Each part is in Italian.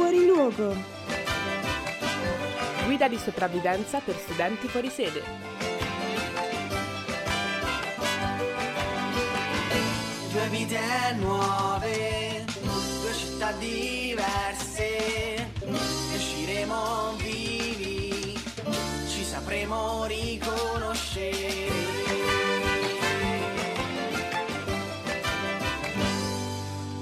Fuori luogo. Guida di sopravvivenza per studenti fuori sede. Due vite nuove, due città diverse, usciremo vivi, ci sapremo riconoscere.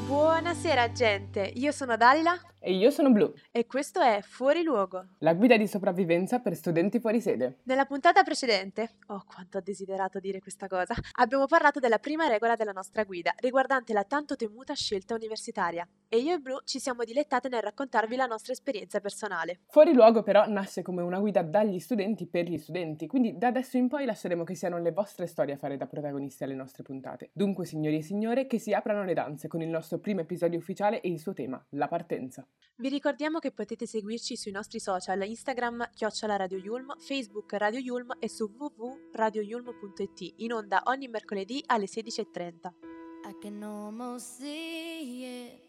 Buonasera gente, io sono Dalila E io sono Blu, e questo è Fuori Luogo. la guida di sopravvivenza per studenti fuori sede. Nella puntata precedente, oh quanto ho desiderato dire questa cosa, abbiamo parlato della prima regola della nostra guida, riguardante la tanto temuta scelta universitaria. E io e Blu ci siamo dilettate nel raccontarvi la nostra esperienza personale. Fuori luogo però nasce come una guida dagli studenti per gli studenti, quindi da adesso in poi lasceremo che siano le vostre storie a fare da protagonisti alle nostre puntate. Dunque, signori e signore, che si aprano le danze con il nostro primo episodio ufficiale e il suo tema, la partenza. Vi ricordiamo che potete seguirci sui nostri social Instagram chiocciola Radio Yulm, Facebook Radio Yulm e su www.radioyulm.it in onda ogni mercoledì alle 16.30. I can almost see it,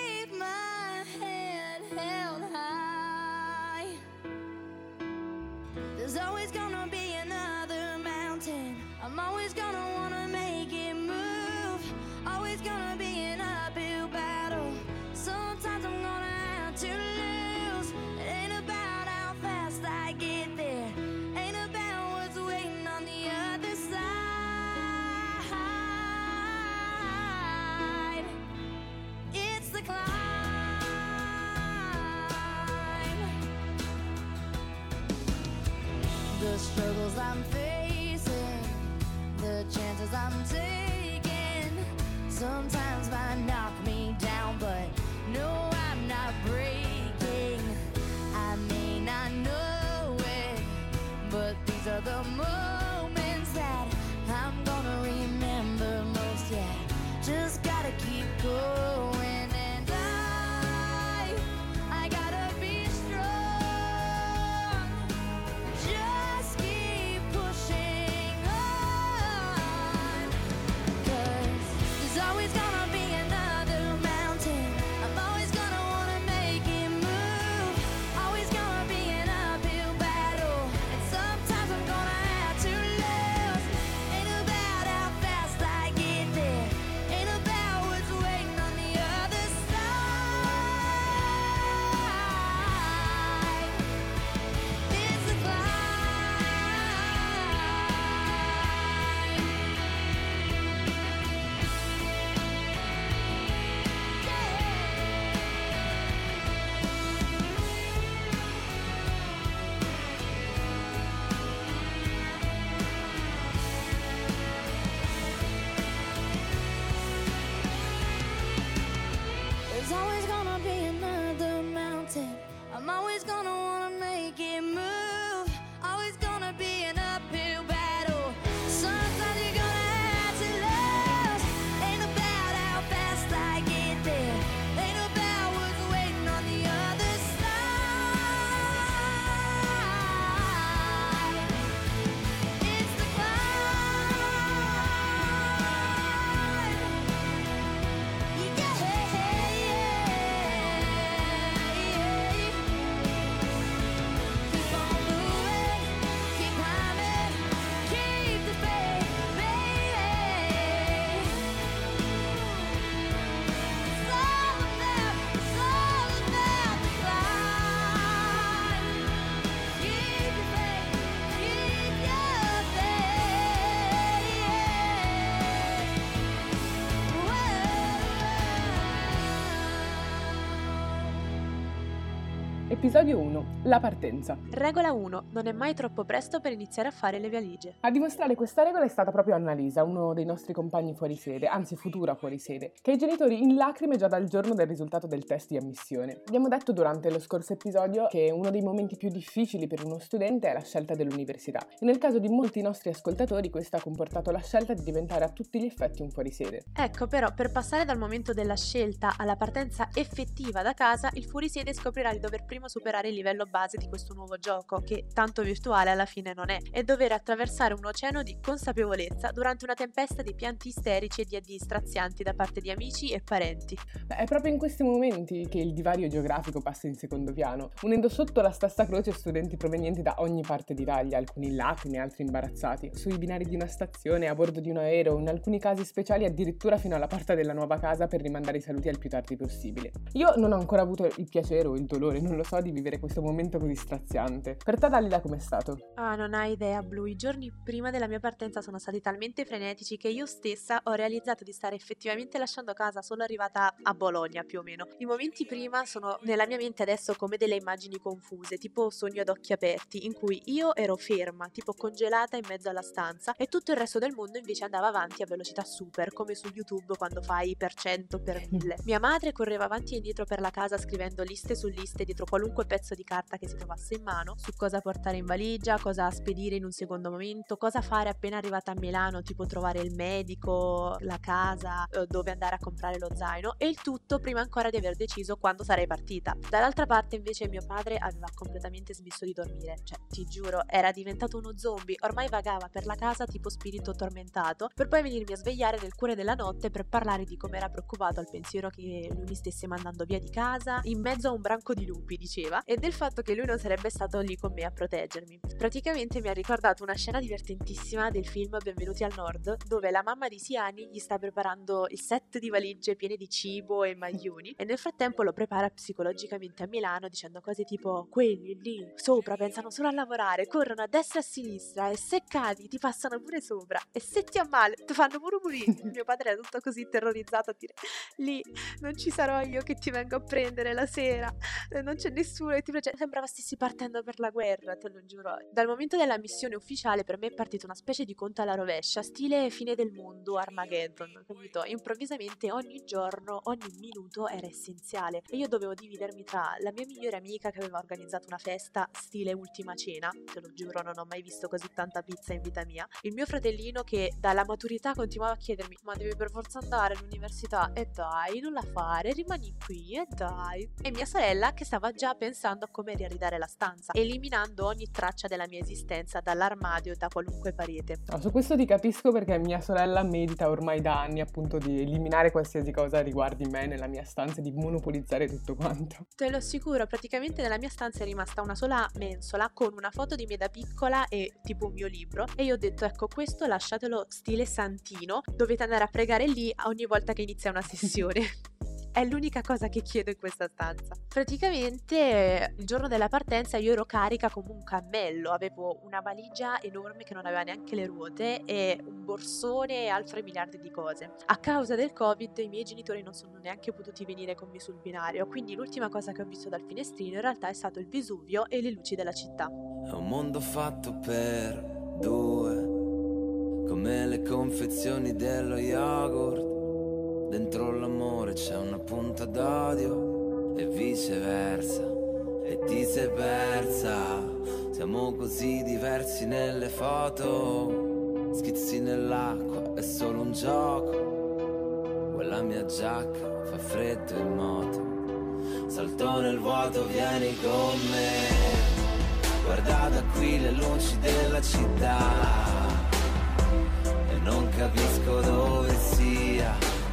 There's always gonna sometimes might knock me Episodio 1. La partenza. Regola 1. Non è mai troppo presto per iniziare a fare le valigie. A dimostrare questa regola è stata proprio Annalisa, uno dei nostri compagni fuori sede, anzi futura fuori sede, che ha i genitori in lacrime già dal giorno del risultato del test di ammissione. Abbiamo detto durante lo scorso episodio che uno dei momenti più difficili per uno studente è la scelta dell'università e nel caso di molti nostri ascoltatori questo ha comportato la scelta di diventare a tutti gli effetti un fuorisede. Ecco, però, per passare dal momento della scelta alla partenza effettiva da casa, il fuorisede scoprirà di dover prima superare il livello base di questo nuovo gioco, che tanto virtuale alla fine non è, e dover attraversare un oceano di consapevolezza durante una tempesta di pianti isterici e di addii strazianti da parte di amici e parenti. È proprio in questi momenti che il divario geografico passa in secondo piano, unendo sotto la stessa croce studenti provenienti da ogni parte d'Italia, alcuni in lacrime, altri imbarazzati, sui binari di una stazione, a bordo di un aereo, in alcuni casi speciali addirittura fino alla porta della nuova casa per rimandare i saluti al più tardi possibile. Io non ho ancora avuto il piacere o il dolore, non lo so, di vivere questo momento così straziante. Per te Dalila com'è stato? Ah, non hai idea, Blu. I giorni prima della mia partenza sono stati talmente frenetici che io stessa ho realizzato di stare effettivamente lasciando casa solo arrivata a Bologna, più o meno. I momenti prima sono nella mia mente adesso come delle immagini confuse, tipo sogno ad occhi aperti, in cui io ero ferma, tipo congelata in mezzo alla stanza, e tutto il resto del mondo invece andava avanti a velocità super, come su YouTube quando fai per cento per mille. Mia madre correva avanti e indietro per la casa scrivendo liste su liste dietro qualunque pezzo di carta che si trovasse in mano, su cosa portare in valigia, cosa spedire in un secondo momento, cosa fare appena arrivata a Milano, tipo trovare il medico, la casa, eh, dove andare a comprare lo zaino, e il tutto prima ancora di aver deciso quando sarei partita. Dall'altra parte invece mio padre aveva completamente smesso di dormire, cioè ti giuro, era diventato uno zombie, ormai vagava per la casa tipo spirito tormentato, per poi venirmi a svegliare nel cuore della notte per parlare di come era preoccupato al pensiero che lui mi stesse mandando via di casa, in mezzo a un branco di lupi, diceva, e del fatto che lui non sarebbe stato lì con me a proteggermi. Praticamente mi ha ricordato una scena divertentissima del film Benvenuti al Nord, dove la mamma di Siani gli sta preparando il set di valigie piene di cibo e maglioni, e nel frattempo lo prepara psicologicamente a Milano dicendo cose tipo quelli lì sopra pensano solo a lavorare, corrono a destra e a sinistra e se cadi ti passano pure sopra e se ti ammali ti fanno pure. Mio padre era tutto così terrorizzato a dire lì non ci sarò io che ti vengo a prendere la sera, non c'è nessuno che ti prende. Sembrava stessi partendo per la guerra, te lo giuro. Dal momento della missione ufficiale per me è partita una specie di conto alla rovescia, stile fine del mondo, Armageddon, capito? Improvvisamente ogni giorno, ogni minuto era essenziale e io dovevo dividermi tra la mia migliore amica che aveva organizzato una festa stile ultima cena, te lo giuro non ho mai visto così tanta pizza in vita mia, il mio fratellino che dalla maturità continuava a chiedermi ma devi per forza andare all'università e dai non la fare rimani qui e dai e mia sorella che stava già pensando a come riaridare la stanza eliminando ogni traccia della mia esistenza dall'armadio e da qualunque parete No, su questo ti capisco perché mia sorella medita ormai da anni appunto di eliminare qualsiasi cosa riguardi me nella mia stanza e di monopolizzare tutto quanto. Te lo assicuro, praticamente nella mia stanza è rimasta una sola mensola con una foto di me da piccola e tipo un mio libro e io ho detto ecco questo lasciatelo stile santino, dovete andare a pregare lì ogni volta che inizia una sessione. È l'unica cosa che chiedo in questa stanza. Praticamente il giorno della partenza io ero carica come un cammello, avevo una valigia enorme che non aveva neanche le ruote e un borsone e altre miliardi di cose. A causa del Covid i miei genitori non sono neanche potuti venire con me sul binario, quindi l'ultima cosa che ho visto dal finestrino in realtà è stato il Vesuvio e le luci della città. È un mondo fatto per due, come le confezioni dello yogurt. Dentro l'amore c'è una punta d'odio e viceversa. E ti sei persa. Siamo così diversi nelle foto. Schizzi nell'acqua è solo un gioco. Quella mia giacca fa freddo in moto. Salto nel vuoto, vieni con me. Guarda da qui le luci della città e non capisco.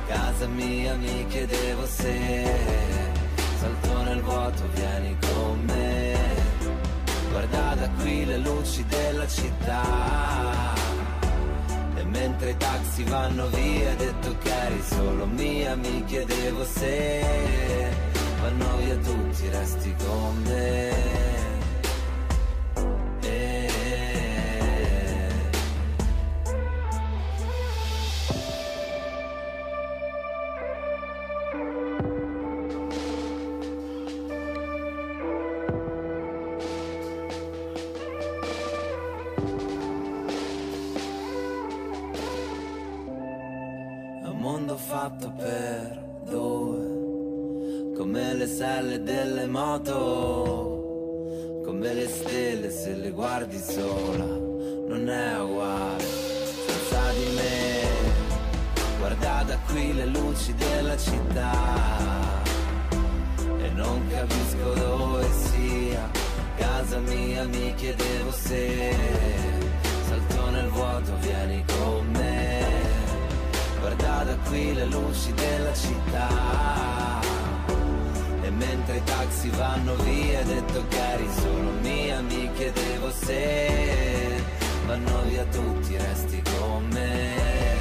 Casa mia mi chiedevo se salto nel vuoto, vieni con me. Guarda da qui le luci della città. E mentre i taxi vanno via, detto che eri solo mia, mi chiedevo se vanno via tutti, resti con me. Fatto per due, come le selle delle moto, come le stelle se le guardi sola, non è uguale, senza di me, guarda da qui le luci della città. E non capisco dove sia, casa mia mi chiedevo se salto nel vuoto, vieni con me guarda da qui le luci della città. E mentre i taxi vanno via detto che eri solo mia mi chiedevo se. Vanno via tutti resti con me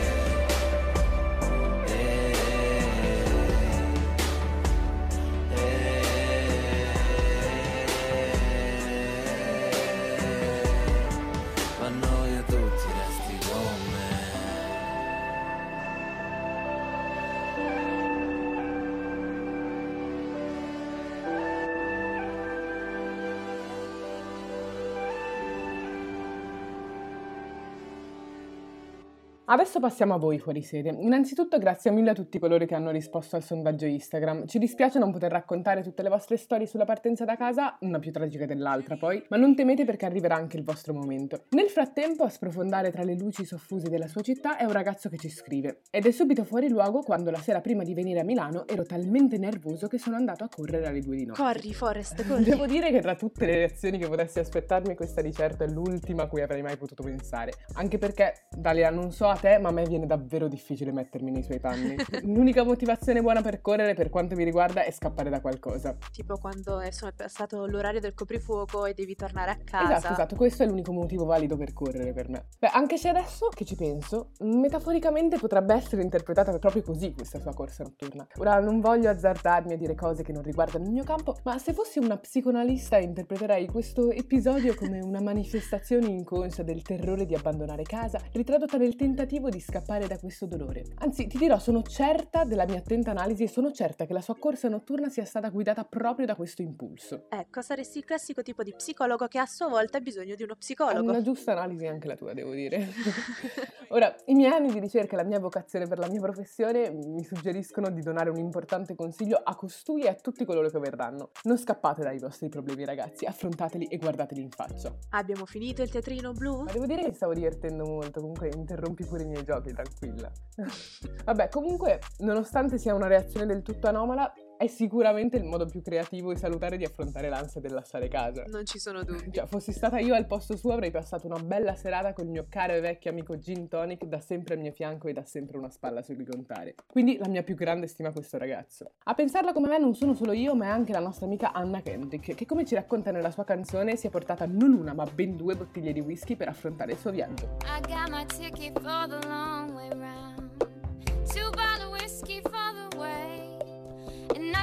Adesso passiamo a voi fuori sede. Innanzitutto grazie mille a tutti coloro che hanno risposto al sondaggio Instagram. Ci dispiace non poter raccontare tutte le vostre storie sulla partenza da casa, una più tragica dell'altra poi, ma non temete perché arriverà anche il vostro momento. Nel frattempo, a sprofondare tra le luci soffuse della sua città è un ragazzo che ci scrive. Ed è subito fuori luogo quando la sera prima di venire a Milano ero talmente nervoso che sono andato a correre alle due di notte. Corri, Forest, corri. Devo dire che tra tutte le reazioni che potessi aspettarmi, questa di certo è l'ultima a cui avrei mai potuto pensare. Anche perché, Dalia, non so a te, ma a me viene davvero difficile mettermi nei suoi panni. L'unica motivazione buona per correre, per quanto mi riguarda, è scappare da qualcosa. Tipo quando è passato l'orario del coprifuoco e devi tornare a casa. Esatto, esatto, questo è l'unico motivo valido per correre per me. Beh, anche se adesso che ci penso, metaforicamente potrebbe essere interpretata proprio così questa sua corsa notturna. Ora non voglio azzardarmi a dire cose che non riguardano il mio campo, ma se fossi una psicoanalista interpreterei questo episodio come una manifestazione inconscia del terrore di abbandonare casa, ritradotta nel tentativo di scappare da questo dolore. Anzi, ti dirò, sono certa della mia attenta analisi e sono certa che la sua corsa notturna sia stata guidata proprio da questo impulso. Ecco, saresti il classico tipo di psicologo che a sua volta ha bisogno di uno È psicologo. una giusta analisi anche la tua, devo dire. Ora, i miei anni di ricerca e la mia vocazione per la mia professione mi suggeriscono di donare un importante consiglio a costui e a tutti coloro che verranno. Non scappate dai vostri problemi, ragazzi, affrontateli e guardateli in faccia. Abbiamo finito il teatrino blu? Ma devo dire che stavo divertendo molto, comunque interrompi pure i miei giochi, tranquilla. Vabbè, comunque, nonostante sia una reazione del tutto anomala, è sicuramente il modo più creativo e salutare di affrontare l'ansia del lasciare casa. Non ci sono dubbi. Cioè, fossi stata io al posto suo avrei passato una bella serata col mio caro e vecchio amico Gin Tonic da sempre al mio fianco e da sempre una spalla su cui contare. Quindi la mia più grande stima a questo ragazzo. A pensarla come me non sono solo io, ma è anche la nostra amica Anna Kendrick, che come ci racconta nella sua canzone si è portata non una ma ben due bottiglie di whisky per affrontare il suo viaggio. I got my ticket for the long way round.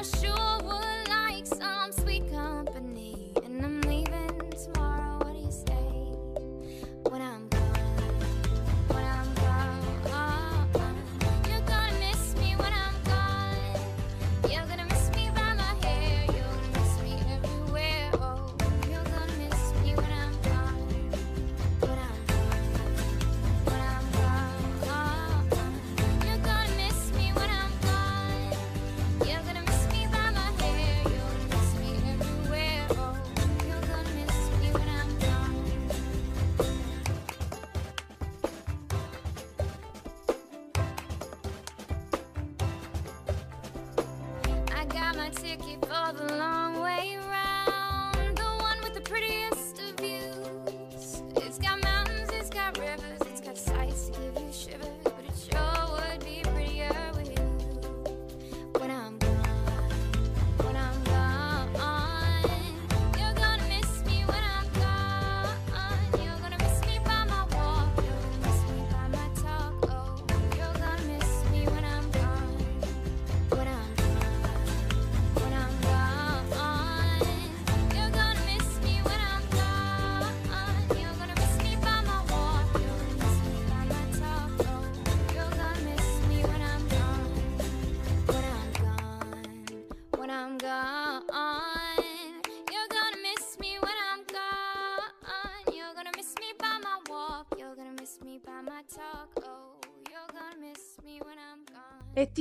shoes.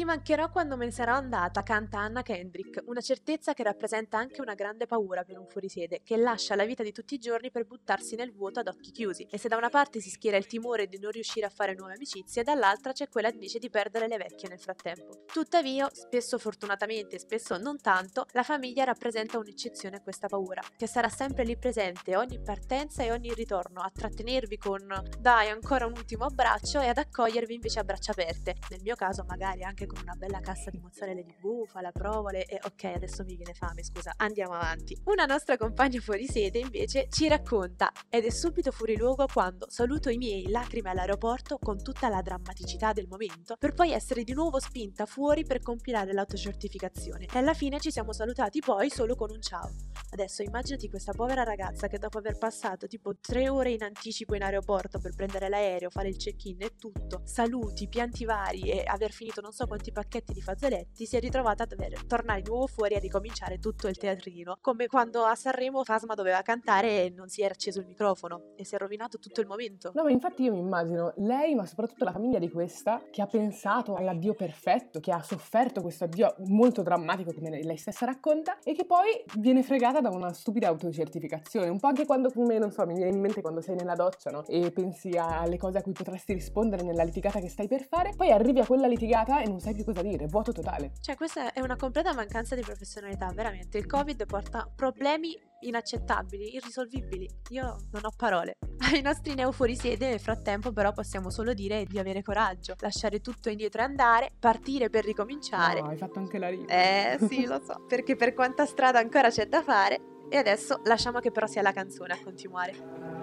Mancherò quando me ne sarò andata, canta Anna Kendrick, una certezza che rappresenta anche una grande paura per un fuorisede, che lascia la vita di tutti i giorni per buttarsi nel vuoto ad occhi chiusi. E se da una parte si schiera il timore di non riuscire a fare nuove amicizie, dall'altra c'è quella invece di perdere le vecchie nel frattempo. Tuttavia, spesso fortunatamente e spesso non tanto, la famiglia rappresenta un'eccezione a questa paura, che sarà sempre lì presente ogni partenza e ogni ritorno, a trattenervi con dai ancora un ultimo abbraccio e ad accogliervi invece a braccia aperte. Nel mio caso magari anche con una bella cassa di mozzarella di bufala, provole e ok, adesso mi viene fame, scusa, andiamo avanti. Una nostra compagna fuori sede invece ci racconta ed è subito fuori luogo quando saluto i miei lacrime all'aeroporto con tutta la drammaticità del momento per poi essere di nuovo spinta fuori per compilare l'autocertificazione e alla fine ci siamo salutati poi solo con un ciao. Adesso immaginati questa povera ragazza che dopo aver passato tipo tre ore in anticipo in aeroporto per prendere l'aereo, fare il check-in e tutto, saluti, pianti vari e aver finito non so quanti pacchetti di fazzoletti, si è ritrovata a dover tornare di nuovo fuori a ricominciare tutto il teatrino, come quando a Sanremo Fasma doveva cantare e non si era acceso il microfono e si è rovinato tutto il momento. No, ma infatti io mi immagino lei, ma soprattutto la famiglia di questa, che ha pensato all'addio perfetto, che ha sofferto questo addio molto drammatico, come lei stessa racconta, e che poi viene fregata da una stupida autocertificazione. Un po' anche quando, come non so, mi viene in mente quando sei nella doccia, no? E pensi alle cose a cui potresti rispondere nella litigata che stai per fare, poi arrivi a quella litigata e non sai più cosa dire, vuoto totale. Cioè, questa è una completa mancanza di professionalità, veramente. Il Covid porta problemi inaccettabili, irrisolvibili. Io non ho parole. Ai nostri neo fuori sede nel frattempo però possiamo solo dire di avere coraggio, lasciare tutto indietro e andare, partire per ricominciare. No, hai fatto anche la rima. Eh sì, lo so, perché per quanta strada ancora c'è da fare. E adesso lasciamo che però sia la canzone a continuare.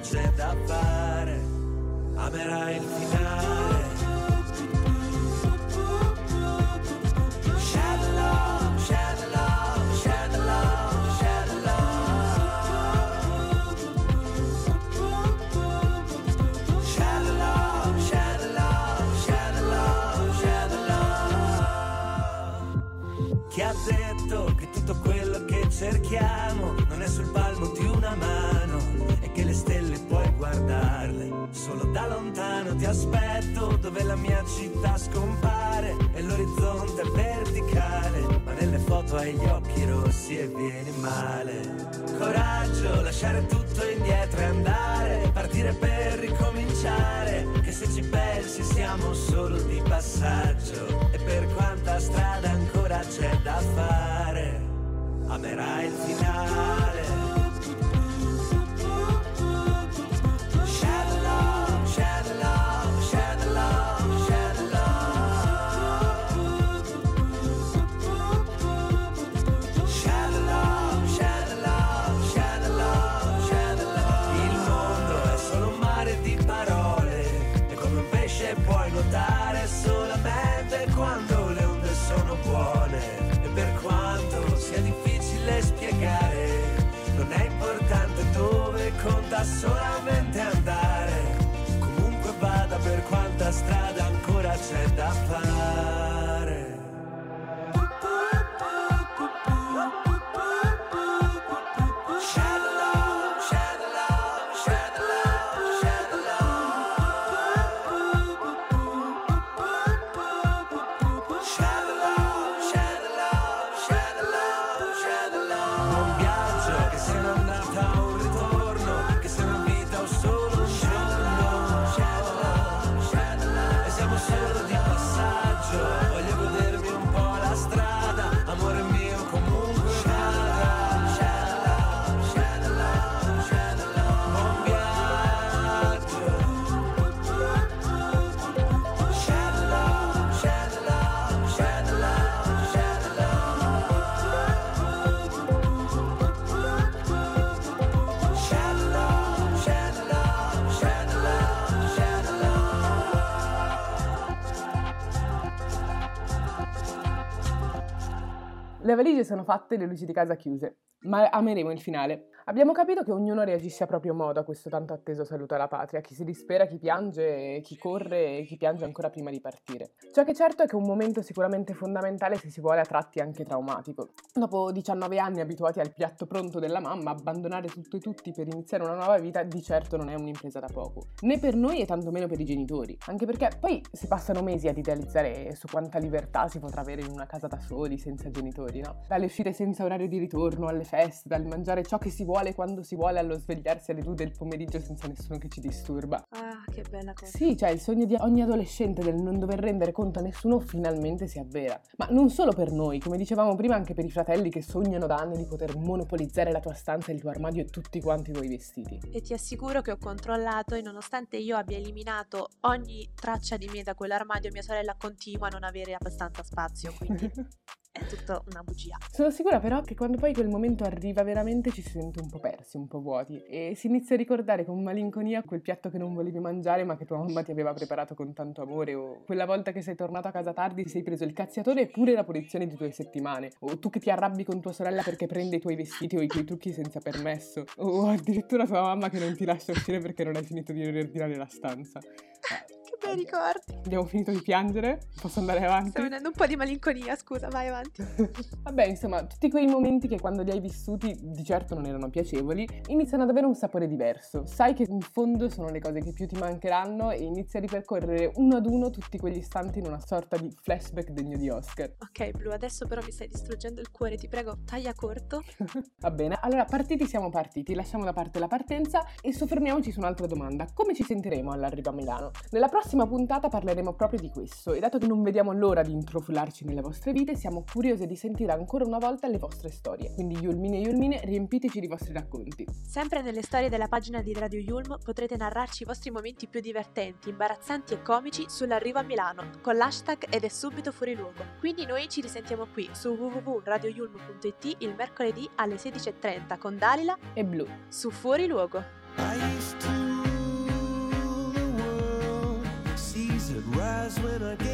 c'è da fare, amerai il finale. Conta solamente andare. Comunque vada per quanta strada ancora c'è da fare Le valigie sono fatte, le luci di casa chiuse, ma ameremo il finale. Abbiamo capito che ognuno reagisce a proprio modo a questo tanto atteso saluto alla patria, chi si dispera, chi piange, chi corre e chi piange ancora prima di partire. Ciò che certo è che è un momento sicuramente fondamentale se si vuole a tratti anche traumatico. Dopo 19 anni abituati al piatto pronto della mamma, abbandonare tutto e tutti per iniziare una nuova vita di certo non è un'impresa da poco, né per noi e tantomeno per i genitori, anche perché poi si passano mesi ad idealizzare su quanta libertà si potrà avere in una casa da soli, senza genitori, no? Dalle uscite senza orario di ritorno, alle feste, dal mangiare ciò che si vuole vuole quando si vuole allo svegliarsi alle 2 del pomeriggio senza nessuno che ci disturba. Ah, che bella cosa. Sì, cioè il sogno di ogni adolescente del non dover rendere conto a nessuno finalmente si avvera. Ma non solo per noi, come dicevamo prima anche per i fratelli che sognano da anni di poter monopolizzare la tua stanza, il tuo armadio e tutti quanti i tuoi vestiti. E ti assicuro che ho controllato e nonostante io abbia eliminato ogni traccia di me da quell'armadio, mia sorella continua a non avere abbastanza spazio, quindi è tutta una bugia. Sono sicura però che quando poi quel momento arriva veramente ci si sente un po' persi, un po' vuoti e si inizia a ricordare con malinconia quel piatto che non volevi mangiare ma che tua mamma ti aveva preparato con tanto amore o quella volta che sei tornato a casa tardi sei preso il cazziatore e pure la punizione di due settimane o tu che ti arrabbi con tua sorella perché prende i tuoi vestiti o i tuoi trucchi senza permesso o addirittura tua mamma che non ti lascia uscire perché non hai finito di riordinare la stanza. Che ricordi. Abbiamo finito di piangere? Posso andare avanti? Sto venendo un po' di malinconia, scusa, vai avanti. Vabbè, insomma, tutti quei momenti che quando li hai vissuti di certo non erano piacevoli, iniziano ad avere un sapore diverso. Sai che in fondo sono le cose che più ti mancheranno e inizi a ripercorrere uno ad uno tutti quegli istanti in una sorta di flashback degno di Oscar. Ok, Blu, adesso però mi stai distruggendo il cuore, ti prego, taglia corto. Va bene, allora partiti siamo partiti, lasciamo da parte la partenza e soffermiamoci su un'altra domanda. Come ci sentiremo all'arrivo a Milano? Nella prossima puntata parleremo proprio di questo e dato che non vediamo l'ora di introfularci nelle vostre vite, siamo curiosi di sentire ancora una volta le vostre storie. Quindi Yulmine e Yulmine, riempiteci di vostri racconti. Sempre nelle storie della pagina di Radio Yulm potrete narrarci i vostri momenti più divertenti, imbarazzanti e comici sull'arrivo a Milano con l'hashtag ed è subito fuori luogo. Quindi noi ci risentiamo qui su www.radioyulm.it il mercoledì alle 16.30 con Dalila E blu. su Fuori Luogo. Rise when I gave